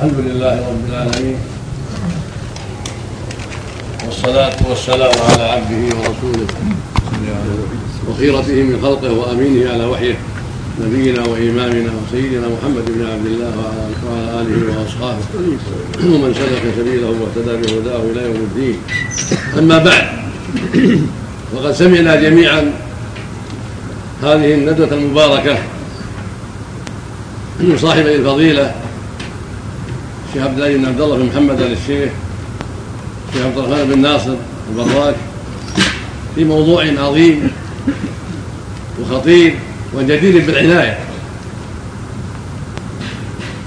الحمد لله رب العالمين. والصلاة والسلام على عبده ورسوله. وخيرته من خلقه وأمينه على وحيه. نبينا وإمامنا وسيدنا محمد بن عبد الله وعلى آله وأصحابه. ومن سلك سبيله واهتدى بهداه إلى يوم الدين. أما بعد وقد سمعنا جميعا هذه الندوة المباركة من صاحبي الفضيلة الشيخ عبد العزيز بن عبد الله بن محمد آل الشيخ الشيخ عبد الرحمن بن ناصر البراك في موضوع عظيم وخطير وجدير بالعناية.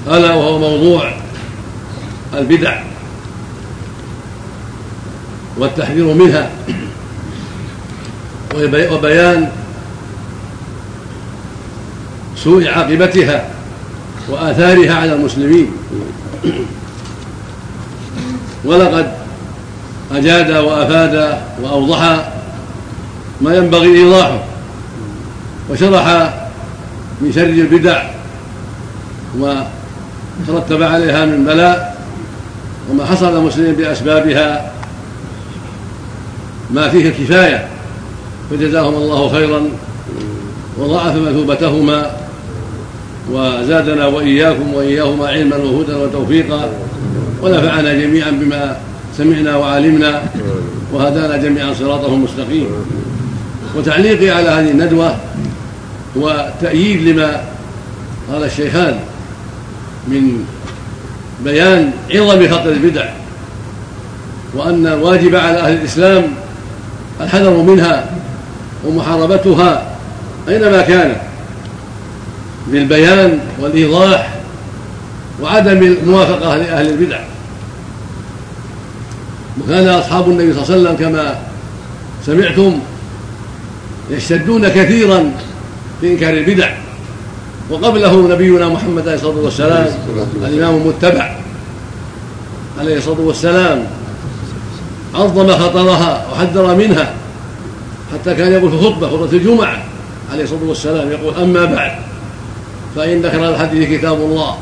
ألا وهو موضوع البدع والتحذير منها وبيان سوء عاقبتها وآثارها على المسلمين. ولقد أجاد وأفاد وأوضح ما ينبغي إيضاحه وشرح من شر البدع وما ترتب عليها من بلاء وما حصل المسلمين بأسبابها ما فيه الكفاية فجزاهم الله خيرا وضاعف مثوبتهما وزادنا وإياكم وإياهما علما وهدى وتوفيقا. ونفعنا جميعا بما سمعنا وعلمنا وهدانا جميعا صراطه المستقيم. وتعليقي على هذه الندوة هو تأييد لما قال الشيخان من بيان عظم خطر البدع وأن الواجب على أهل الإسلام الحذر منها ومحاربتها أينما كانت. بالبيان والإيضاح وعدم الموافقة لأهل البدع. وكان أصحاب النبي صلى الله عليه وسلم كما سمعتم يشتدون كثيرا في إنكار البدع. وقبله نبينا محمد عليه الصلاة والسلام الإمام المتبع عليه الصلاة والسلام عظم خطرها وحذر منها حتى كان يقول في خطبة خطبة الجمعة عليه الصلاة والسلام يقول أما بعد. فإن خير الحديث كتاب الله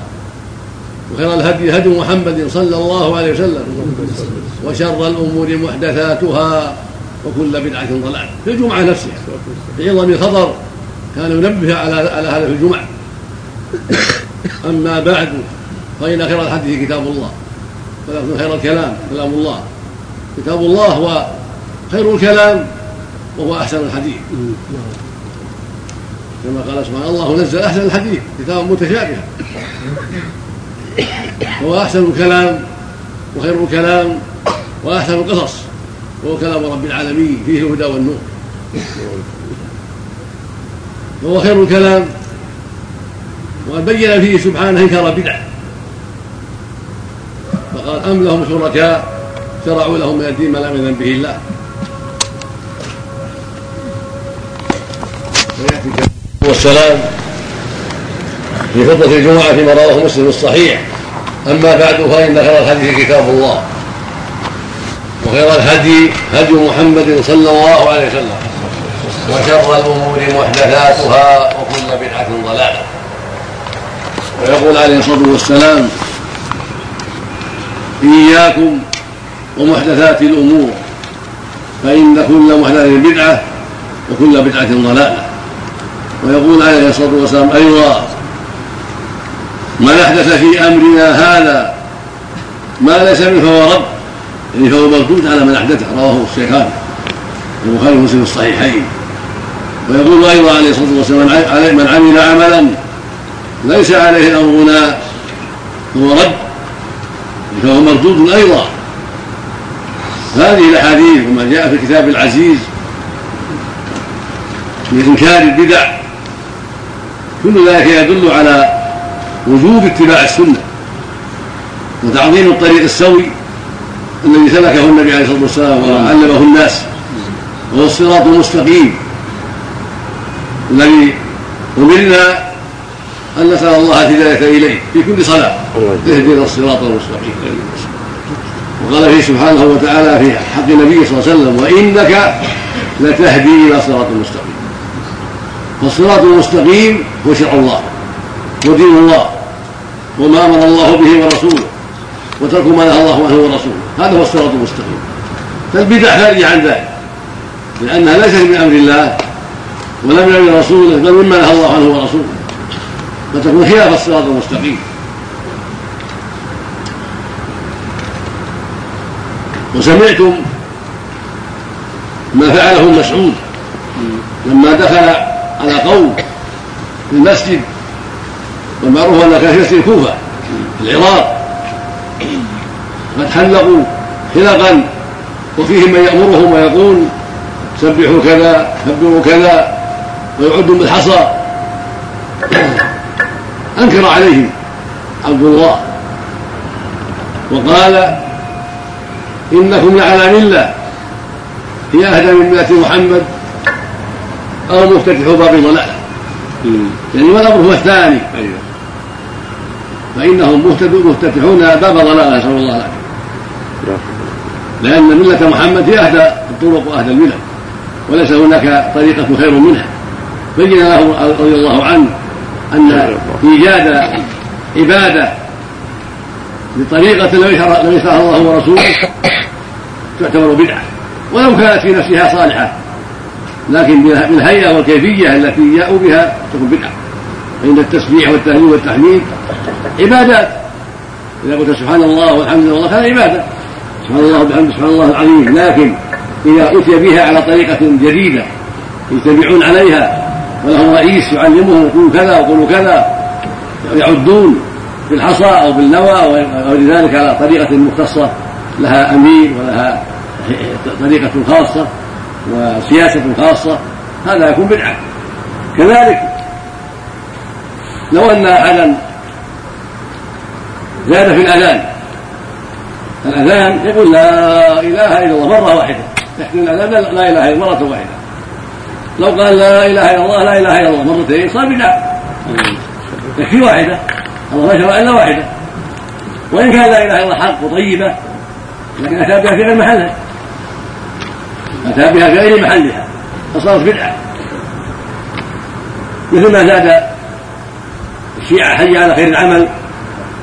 وخير الهدي هدي محمد صلى الله عليه وسلم وشر الأمور محدثاتها وكل بدعة ضلال في الجمعة نفسها. في عظم الخطر كان ينبه على على هذا في الجمعة. أما بعد فإن خير الحديث كتاب الله ولكن خير الكلام كلام الله. كتاب الله هو خير الكلام وهو أحسن الحديث. كما قال سبحانه الله نزل أحسن الحديث كتابا متشابها. وهو أحسن الكلام وخير الكلام وأحسن القصص وهو كلام رب العالمين فيه الهدى والنور. وهو خير الكلام وقد بين فيه سبحانه انكار البدع فقال أم لهم شركاء شرعوا لهم من الدين ما لم يذن به الله. وياتي والسلام في خطبة الجمعة فيما رواه مسلم الصحيح. أما بعد فإن خير الحديث كتاب الله. وخير الهدي هدي محمد صلى الله عليه وسلم. وشر الأمور محدثاتها وكل بدعة ضلالة. ويقول عليه الصلاة والسلام إياكم ومحدثات الأمور فإن كل محدثة بدعة وكل بدعة ضلالة. ويقول عليه الصلاة والسلام أيضا من أحدث في أمرنا هذا ما ليس منه فهو رد يعني فهو مردود على من أحدثه رواه الشيخان البخاري ومسلم الصحيحين. ويقول أيضا عليه الصلاة والسلام من عمل عملا ليس عليه أمرنا فهو رد فهو مردود أيضا. هذه الأحاديث وما جاء في الكتاب العزيز من إنكار البدع كل ذلك يدل على وجوب اتباع السنة وتعظيم الطريق السوي الذي سلكه النبي عليه الصلاة والسلام وعلمه الناس وهو الصراط المستقيم الذي أمرنا أن نسأل الله الهداية إليه في كل صلاة اهدنا الصراط المستقيم. وقال فيه سبحانه وتعالى في حق النبي صلى الله عليه وسلم وإنك لتهدي إلى صراط مستقيم. فالصراط المستقيم هو شرع الله ودين الله وما أمر الله به ورسوله وترك ما نهى الله عنه ورسوله. هذا هو الصراط المستقيم. فالبدع خارجة عن ذلك لأنها ليست من أمر الله ولم يرد رسوله بل مما نهى الله عنه ورسوله. فتكون خلاف الصراط المستقيم. وسمعتم ما فعله مسعود لما دخل على قوم في المسجد والمعروف أن كان في مسجد الكوفة في العراق. قد حلقوا حلقا وفيهم من يأمرهم ويقول سبحوا كذا كبروا كذا ويعد بالحصى. أنكر عليهم عبد الله وقال إنكم لعلى ملة هي أهدى من ملة محمد. أو مفتتح باب ضلاله يعني والامر هو الثاني. أيوه. فإنهم مفتتحون باب ضلاله نسأل الله العافية. لأن ملة محمد هي اهدى الطرق واهدى الملل. وليس هناك طريقة خير منها. بين له رضي الله عنه أن إيجاد عبادة بطريقة لم يشرعها الله ورسوله تعتبر بدعة. ولو كانت في نفسها صالحة. لكن بالهيئه والكيفية التي جاءوا بها تكون بدعة. فإن التسبيح والتهليل والتحميد عبادات. إذا قلت سبحان الله والحمد لله كان عبادة. سبحان الله وبحمده سبحان الله العظيم. لكن إذا أتي بها على طريقة جديدة يتبعون عليها ولهم رئيس يعلمهم قولوا كذا وقولوا كذا يعدون بالحصى أو بالنوى أو لذلك على طريقة مختصة لها أمير ولها طريقة خاصة. وسياسة خاصة هذا يكون بدعة. كذلك لو أن أحدا زاد في الأذان الأذان يقول لا إله إلا الله مرة واحدة. يحكي الأذان لا إله إلا مرة واحدة. لو قال لا إله إلا الله لا إله إلا الله مرتين صار بدعة. يكفي واحدة. الله ما شرع إلا واحدة. وإن كان لا إله إلا الله حق وطيبة لكن اتى بها في غير محلها اتى بها في غير محلها. فصارت بدعة. مثل ما زاد الشيعة حي على خير العمل؟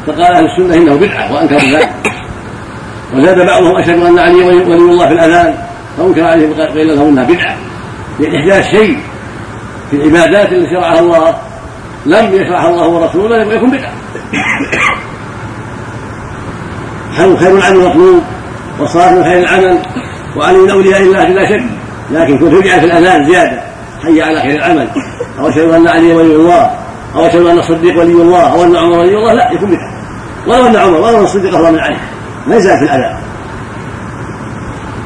فقال أهل السنة إنه بدعة وأنكروا ذلك. وزاد بعضهم أشهد أن علي ولي الله في الأذان فأنكر عليه قيل له إنها بدعة. لاحداث شيء في العبادات التي شرعها الله لم يشرعها الله ورسوله لم يكن بدعة. خير العمل مطلوب؟ وصار من خير العمل؟ وعلي من أولياء الله بلا شك. لكن كنت بدعه في الأذان زيادة حي على خير العمل. أو أشهد أن علي ولي الله أو أشهد أن الصديق ولي الله أو أن عمر ولي الله لا يكون بدعه ولو أن عمر ولو أن الصديق أفضل من علي. ليس في الأذان.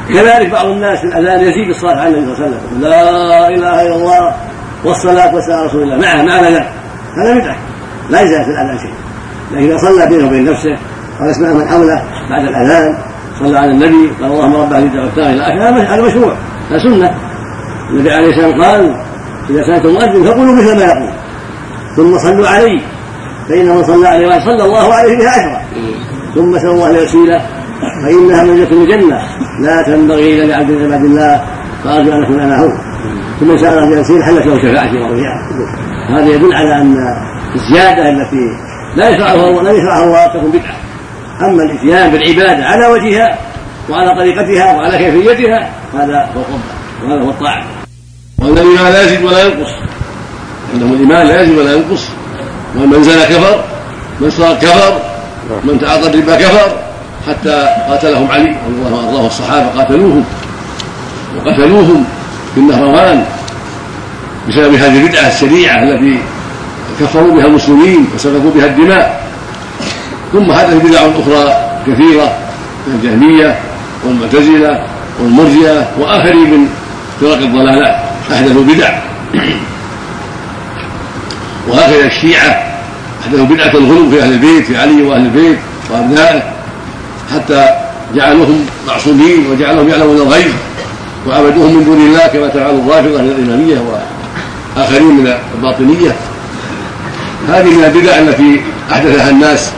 كذلك بعض الناس في الأذان يزيد الصلاة على النبي صلى الله عليه وسلم. لا إله إلا الله والصلاة والسلام على رسول الله. معه مع الاذان هذا بدعة. لا يزال في الأذان شيء. لكن إذا صلى بينه وبين نفسه قال اسمع من حوله بعد الأذان صلى على النبي قال اللهم رب هذه الدعوه إلى اخره هذا مشروع هذا سنة. النبي عليه السلام قال إذا سمعتم المؤذن فقولوا مثل ما يقول. ثم صلوا عليه. فان من صلى عليه صلى الله عليه بها عشرا ثم سأل الله الوسيلة فإنها منزلة الجنة لا تنبغي إلا لعبد من عباد الله فأرجو أن أكون أنا هو ثم سأل الله الوسيلة حلت له شفاعتي ورويها هذا يدل على أن الزيادة التي لا يشرعها الله لا يشرعها الله تكون بدعة. أما الإتيان بالعبادة على وجهها وعلى طريقتها وعلى كيفيتها هذا هو القربة وهذا هو الطاعة. وأن الإيمان لا يزيد ولا ينقص. عندهم الإيمان لا يزيد ولا ينقص. ومن زنى كفر من صار كفر من تعاطى الربا كفر حتى قاتلهم علي رضي الله عنه والصحابة قاتلوهم. وقتلوهم في النهروان بسبب هذه البدعة السريعة التي كفروا بها المسلمين وسفكوا بها الدماء. ثم حدث بدع أخرى كثيرة من الجهمية والمعتزلة والمرجئة واخرين من فرق الضلالات أحدثوا بدع. وهكذا الشيعة أحدثوا بدعة الغلو في أهل البيت في علي وأهل البيت وأبنائه حتى جعلوهم معصومين وجعلهم يعلمون الغيب وعبدوهم من دون الله كما تفعل الرافضة من الإمامية وآخرين من الباطنية. هذه من البدع التي أحدثها الناس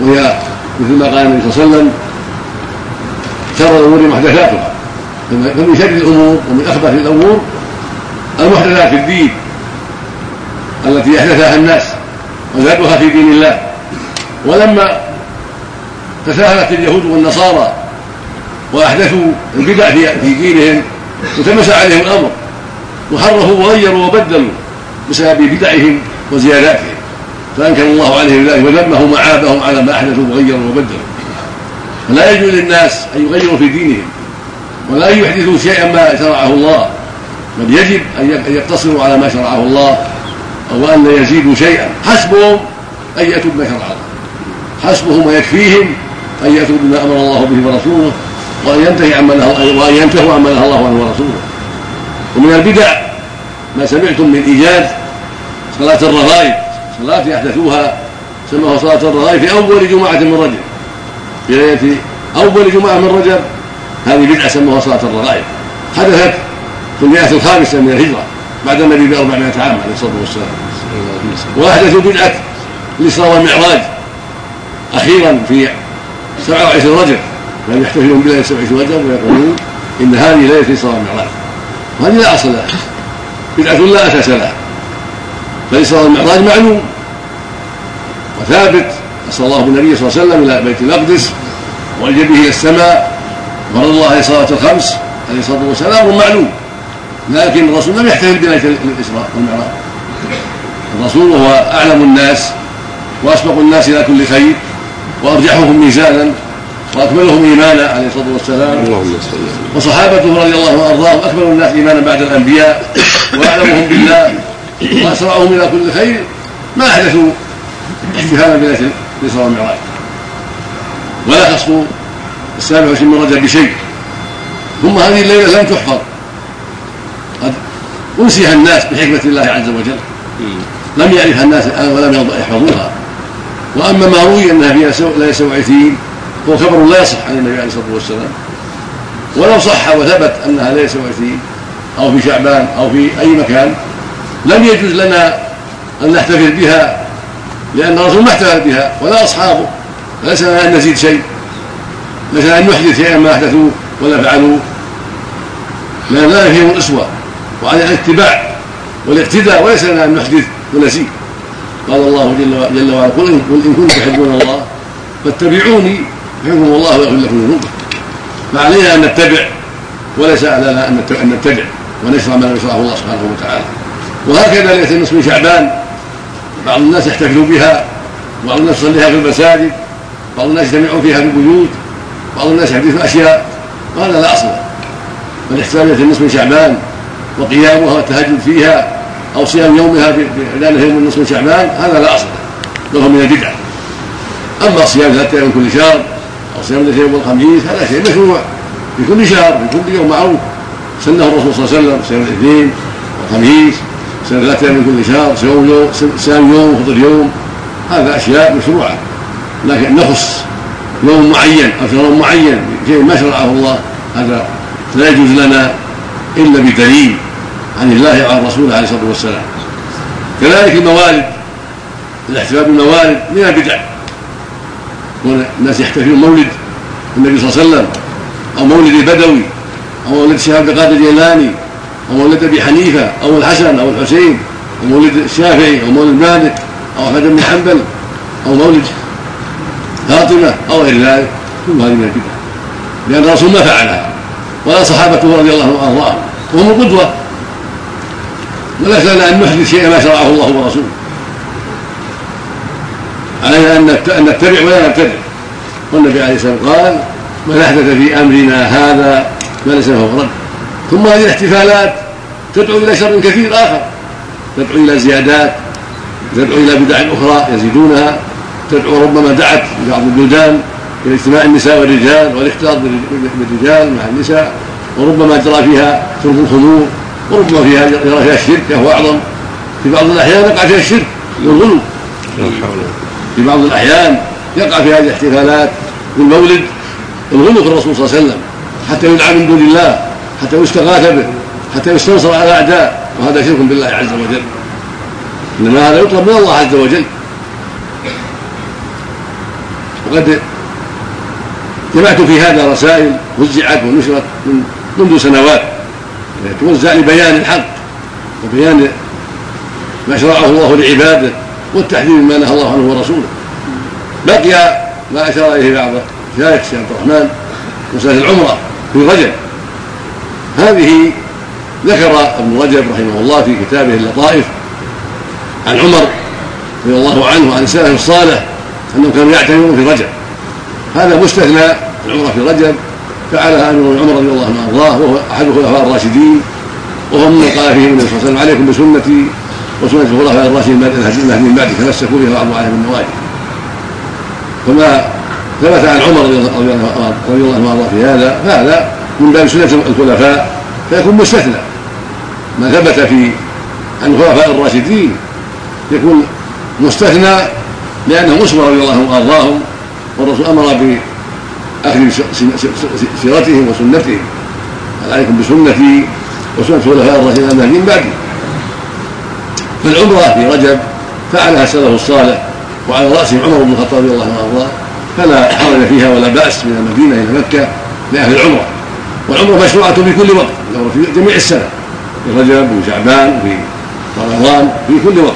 وهي مثل ما قال النبي صلى الله عليه وسلم شر الأمور محدثاتها. فمن شر الأمور ومن أخبث الأمور المحدثات في الدين التي أحدثها الناس وزادها في دين الله. ولما تساهلت اليهود والنصارى وأحدثوا البدع في دينهم وتمس عليهم الأمر وحرفوا وغيروا وبدلوا بسبب بدعهم وزياداتهم. فأنكر الله عليهم ذلك وذمهم وعابهم على ما أحدثوا وغيروا وبدلوا. فلا يجوز للناس أن يغيروا في دينهم ولا ان يحدثوا شيئا ما شرعه الله بل يجب أن يقتصروا على ما شرعه الله أو أن لا يزيدوا شيئا. حسبهم أن يأتوا بما شرع الله. حسبهم ويكفيهم أن يأتوا بما أمر الله به ورسوله وأن ينتهي عما وأن ينتهوا عما نهى الله عنه ورسوله. ومن البدع ما سمعتم من ايجاد صلاة الرغائب. صلاه يحدثوها سموها صلاة الرغائب في أول جمعة من رجب. في ليله أول جمعة من رجب هذه بدعة سموها صلاة الرغائب. حدثت في المئة الخامسة من الهجرة بعد النبي ب 400 عام عليه الصلاة والسلام. وأحدثوا بدعة الإسراء والمعراج أخيرا في 27 رجب. لم يحتفلون بليلة 27 رجب ويقولون إن هذه ليلة الإسراء والمعراج. وهذه لا أصل لها. بدعة لا أساس لها. فالإسراء والمعراج معلوم. وثابت أرسل الله بالنبي صلى الله عليه وسلم إلى بيت المقدس وأجى به إلى السماء فرض الله عليه الصلاة الخمس عليه الصلاة والسلام معلوم لكن الرسول لم يحتفل بليله الإسراء والمعراج. الرسول هو أعلم الناس وأسبق الناس إلى كل خير وأرجحهم ميزانا وأكملهم إيمانا عليه الصلاة والسلام. اللهم وصحابته رضي الله عنهم وأرضاهم أكمل الناس إيمانا بعد الأنبياء وأعلمهم بالله. وأسرعهم إلى كل خير ما أحدثوا احتفالا بليله الاسراء والمعراج ولا خصوا السابع والعشرين من رجب بشيء. ثم هذه الليلة لم تحفظ. قد أنسيها الناس بحكمة الله عز وجل. لم يعرفها الناس الآن ولم يحفظوها. وأما ما روي أنها فيها ليله سبعين هو خبر لا يصح عن النبي عليه الصلاة والسلام. ولو صح وثبت أنها ليله سبعين أو في شعبان أو في أي مكان لم يجوز لنا أن نحتفل بها لأن الرسول ما احتفل بها ولا أصحابه ليس لنا أن نزيد شيء ليس لنا أن نحدث شيئا ما أحدثوه ولا فعلوه. لأن لا فيهم الأسوة وعلى الاتباع والاقتداء وليس لنا أن نحدث ونسيء. قال الله جل, جل وعلا قل إن, كنتم تحبون الله فاتبعوني يحبكم الله ويغفر لكم ذنوبكم. فعلينا أن نتبع وليس علينا أن نتبع ونشرع ما يشرعه الله سبحانه وتعالى. وهكذا ليله من شعبان. بعض الناس يحتفلوا بها بعض الناس يصليها في المساجد بعض الناس يجتمعون فيها في البيوت بعض الناس يحدثوا أشياء. وهذا لا أصل. له ليله النصف من شعبان وقيامها والتهجد فيها أو صيام يومها باعلانه يوم من شعبان هذا لا أصل. له هو من البدع. أما صيام ثلاثة أيام كل شهر أو صيام ثلاثة يوم الخميس هذا شيء مشروع. في كل شهر في كل يوم معروف. سنة الرسول صلى الله عليه وسلم صيام الاثنين والخميس أيام من كل شهر صيام يوم صيام يوم وفطر يوم. هذا أشياء مشروعة. لكن نخص يوم معين أو شهر معين شيء ما شرعه الله هذا لا يجوز لنا إلا بدليل عن الله وعن رسوله عليه الصلاة والسلام. كذلك الموالد الاحتفال بالموالد من البدع. الناس يحتفلون مولد النبي صلى الله عليه وسلم أو مولد البدوي أو مولد عبد القادر الجيلاني أو مولد أبي حنيفة أو الحسن أو الحسين أو مولد الشافعي أو مولد مالك أو أحمد بن حنبل أو مولد فاطمة أو غير ذلك. كل هذه من البدع لأن الرسول ما فعلها. ولا صحابته رضي الله عنهم وأرضاهم. وهم القدوه وليس لنا أن نحدث شيئا ما شرعه الله ورسوله. علينا أن نتبع ولا نبتدع والنبي عليه الصلاة والسلام قال من أحدث في أمرنا هذا ما ليس فهو رد. ثم هذه الاحتفالات تدعو إلى شر كثير آخر. تدعو إلى زيادات تدعو إلى بدع أخرى يزيدونها. تدعو ربما دعت بعض البلدان إلى اجتماع النساء والرجال والاختلاط بالرجال مع النساء وربما جرى فيها شرب الخمور وربما فيها جرى فيها الشرك وهو أعظم. في بعض الأحيان يقع فيها الشرك والغلو في بعض الأحيان يقع في هذه الاحتفالات بالمولد الغلو في الرسول صلى الله عليه وسلم حتى يدعى من دون الله. حتى يستغاث به حتى يستنصر على الأعداء. وهذا شرك بالله عز وجل. إنما هذا يطلب من الله عز وجل. وقد جمعت في هذا رسائل وزعت ونشرت من منذ سنوات. توزع لبيان الحق وبيان ما شرعه الله لعباده والتحذير مما نهى الله عنه ورسوله. بقي ما أشار إليه بعض الشيخ عبد الرحمن مسألة العمرة في رجب. هذه ذكر ابن رجب رحمه الله في كتابه اللطائف عن عمر رضي الله عنه وعن السلف الصالح أنهم كانوا يعتمرون في رجب. هذا مستثنى العمره في رجب فعلها امير عمر رضي الله عنه وارضاه وهو أحد الخلفاء الراشدين وهو من قال فيه النبي صلى الله عليه وسلم عليكم بسنتي وسنة الخلفاء الراشدين المهديين من بعد تمسكوا بها وعضوا عليها بالنواجذ فما ثبت عن عمر رضي الله عنه في هذا فهذا من باب سنة الخلفاء فيكون مستثنى. ما ثبت في عن الخلفاء الراشدين يكون مستثنى لأنه اسمى رضي الله عنهم وأرضاهم والرسول أمر بأخذ سيرتهم وسنتهم. عليكم بسنتي وسنة الخلفاء الراشدين المهديين بعدي. فالعمرة في رجب فعلها السلف الصالح وعلى راسهم عمر بن الخطاب رضي الله عنه فلا حرج فيها ولا بأس من المدينة إلى مكة لأهل العمرة. والعمره مشروعة في كل وقت. في جميع السنة. في رجب وشعبان وفي رمضان في كل وقت.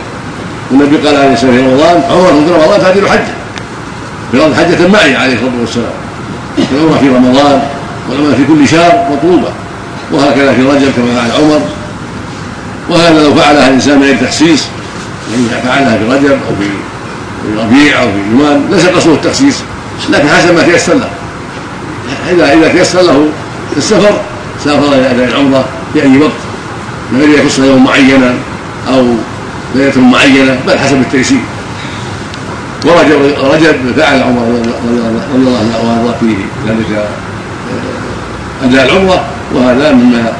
والنبي قال عليه الصلاة والسلام في رمضان عمره في رمضان تعديل حجه في رمضان حجة معي عليه الصلاة والسلام. العمره في رمضان والعمره في كل شهر مطلوبة. وهكذا في رجب كما فعل عمر. وهذا لو فعلها الإنسان من غير تخصيص يعني فعلها في رجب أو في في ربيع أو في جمال ليس قصده التخصيص. لكن حسب ما تيسر له. اذا إذا تيسر له في السفر سافر إلى أداء العمرة في أي وقت. من غير يخص يوم معينا أو ليلة معينة بل حسب التيسير. ورجب رجب فعل عمر رضي الله عنه وارضاه فيه ذلك آه، أداء العمرة. وهذا مما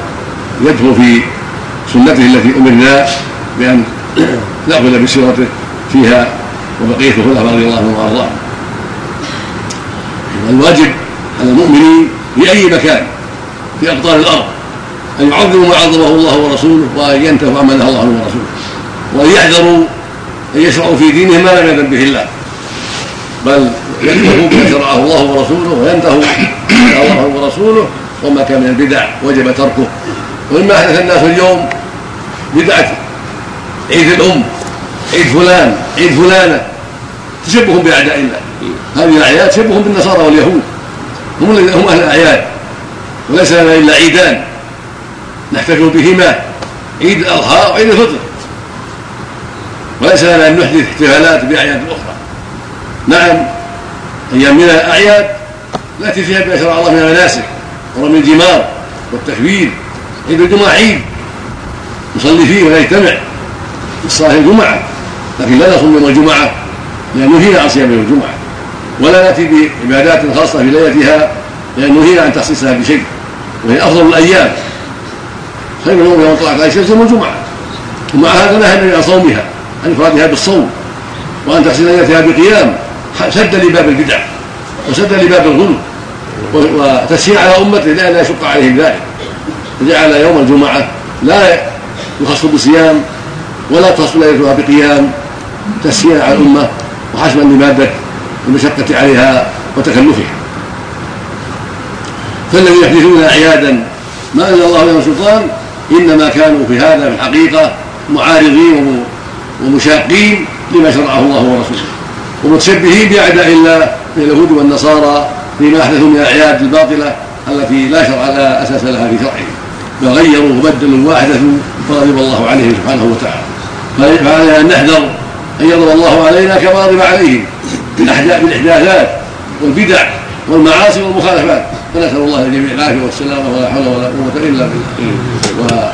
يدخل في سنته التي أمرنا بأن نأخذ بسيرته فيها وبقية الخلفاء رضي الله عنهم وأرضاهم. والواجب على المؤمنين في أي مكان في اقطار الأرض. أن يعظموا ما عظمه الله ورسوله وأن ينتهوا عما نهى الله عنه ورسوله. وأن يحذروا أن يشرعوا في دينهم ما لم يذن به الله. بل يكتفوا بما شرعه الله ورسوله وينتهوا ما الله ورسوله وما كان من البدع وجب تركه. ومما أحدث الناس اليوم بدعة عيد الأم عيد فلان عيد فلانة. تشبه بأعداء الله. هذه الأعياد تشبه بالنصارى واليهود. هم هم أهل الأعياد. وليس لنا إلا عيدان. نحتفل بهما. عيد الأضحى وعيد الفطر. وليس لنا أن نحدث احتفالات بأعياد أخرى. نعم أيام من الأعياد التي فيها ما شرع الله من المناسك ورمي الجمار والتكبير عيد الجمعة عيد. نصلي فيه ونجتمع في صلاة الجمعة. لكن لا نصوم يوم الجمعة لأن نهينا عن صيام يوم الجمعة. ولا نأتي بعبادات خاصة في ليلتها لأن نهينا عن تخصيصها بشيء. وهي أفضل الأيام. خير يوم يوم طلعت عليه الشمس يوم الجمعة. ومع هذا نهى عن صومها عن افرادها بالصوم وأن تحسن ليلتها بقيام. سد لباب البدع وسد لباب الغلو وتسهيل على أمته لئلا يشق عليهم ذلك. فجعل يوم الجمعة لا يخص بصيام ولا تصل ليلتها بقيام. تسهيلا على الأمة وحسما لماده المشقه عليها وتكلفها. فالذين يحدثون اعيادا ما أنزل الله لهم سلطان إنما كانوا في هذا في الحقيقة معارضين ومشاقين لما شرعه الله ورسوله. ومتشبهين بأعداء الله من اليهود والنصارى فيما أحدثوا من الاعياد الباطلة التي لا شرع لا أساس لها في شرعهم فغيروا وبدلوا واحدثوا فغضب الله عليهم سبحانه وتعالى. فعلينا أن نحذر أن يضرب الله علينا كما غضب عليهم بالاحداثات والبدع والمعاصي والمخالفات. فنسال الله للجميع العافية والسلامة ولا حول ولا قوة إلا بالله.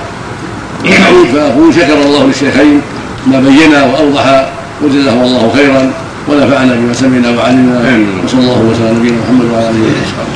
واعود فاقول شكر الله للشيخين ما بينا وأوضح وجزاهم الله خيرا ونفعنا بما سمعنا وعلمنا. وصلى الله وسلم على نبينا محمد وعلى آله وصحبه.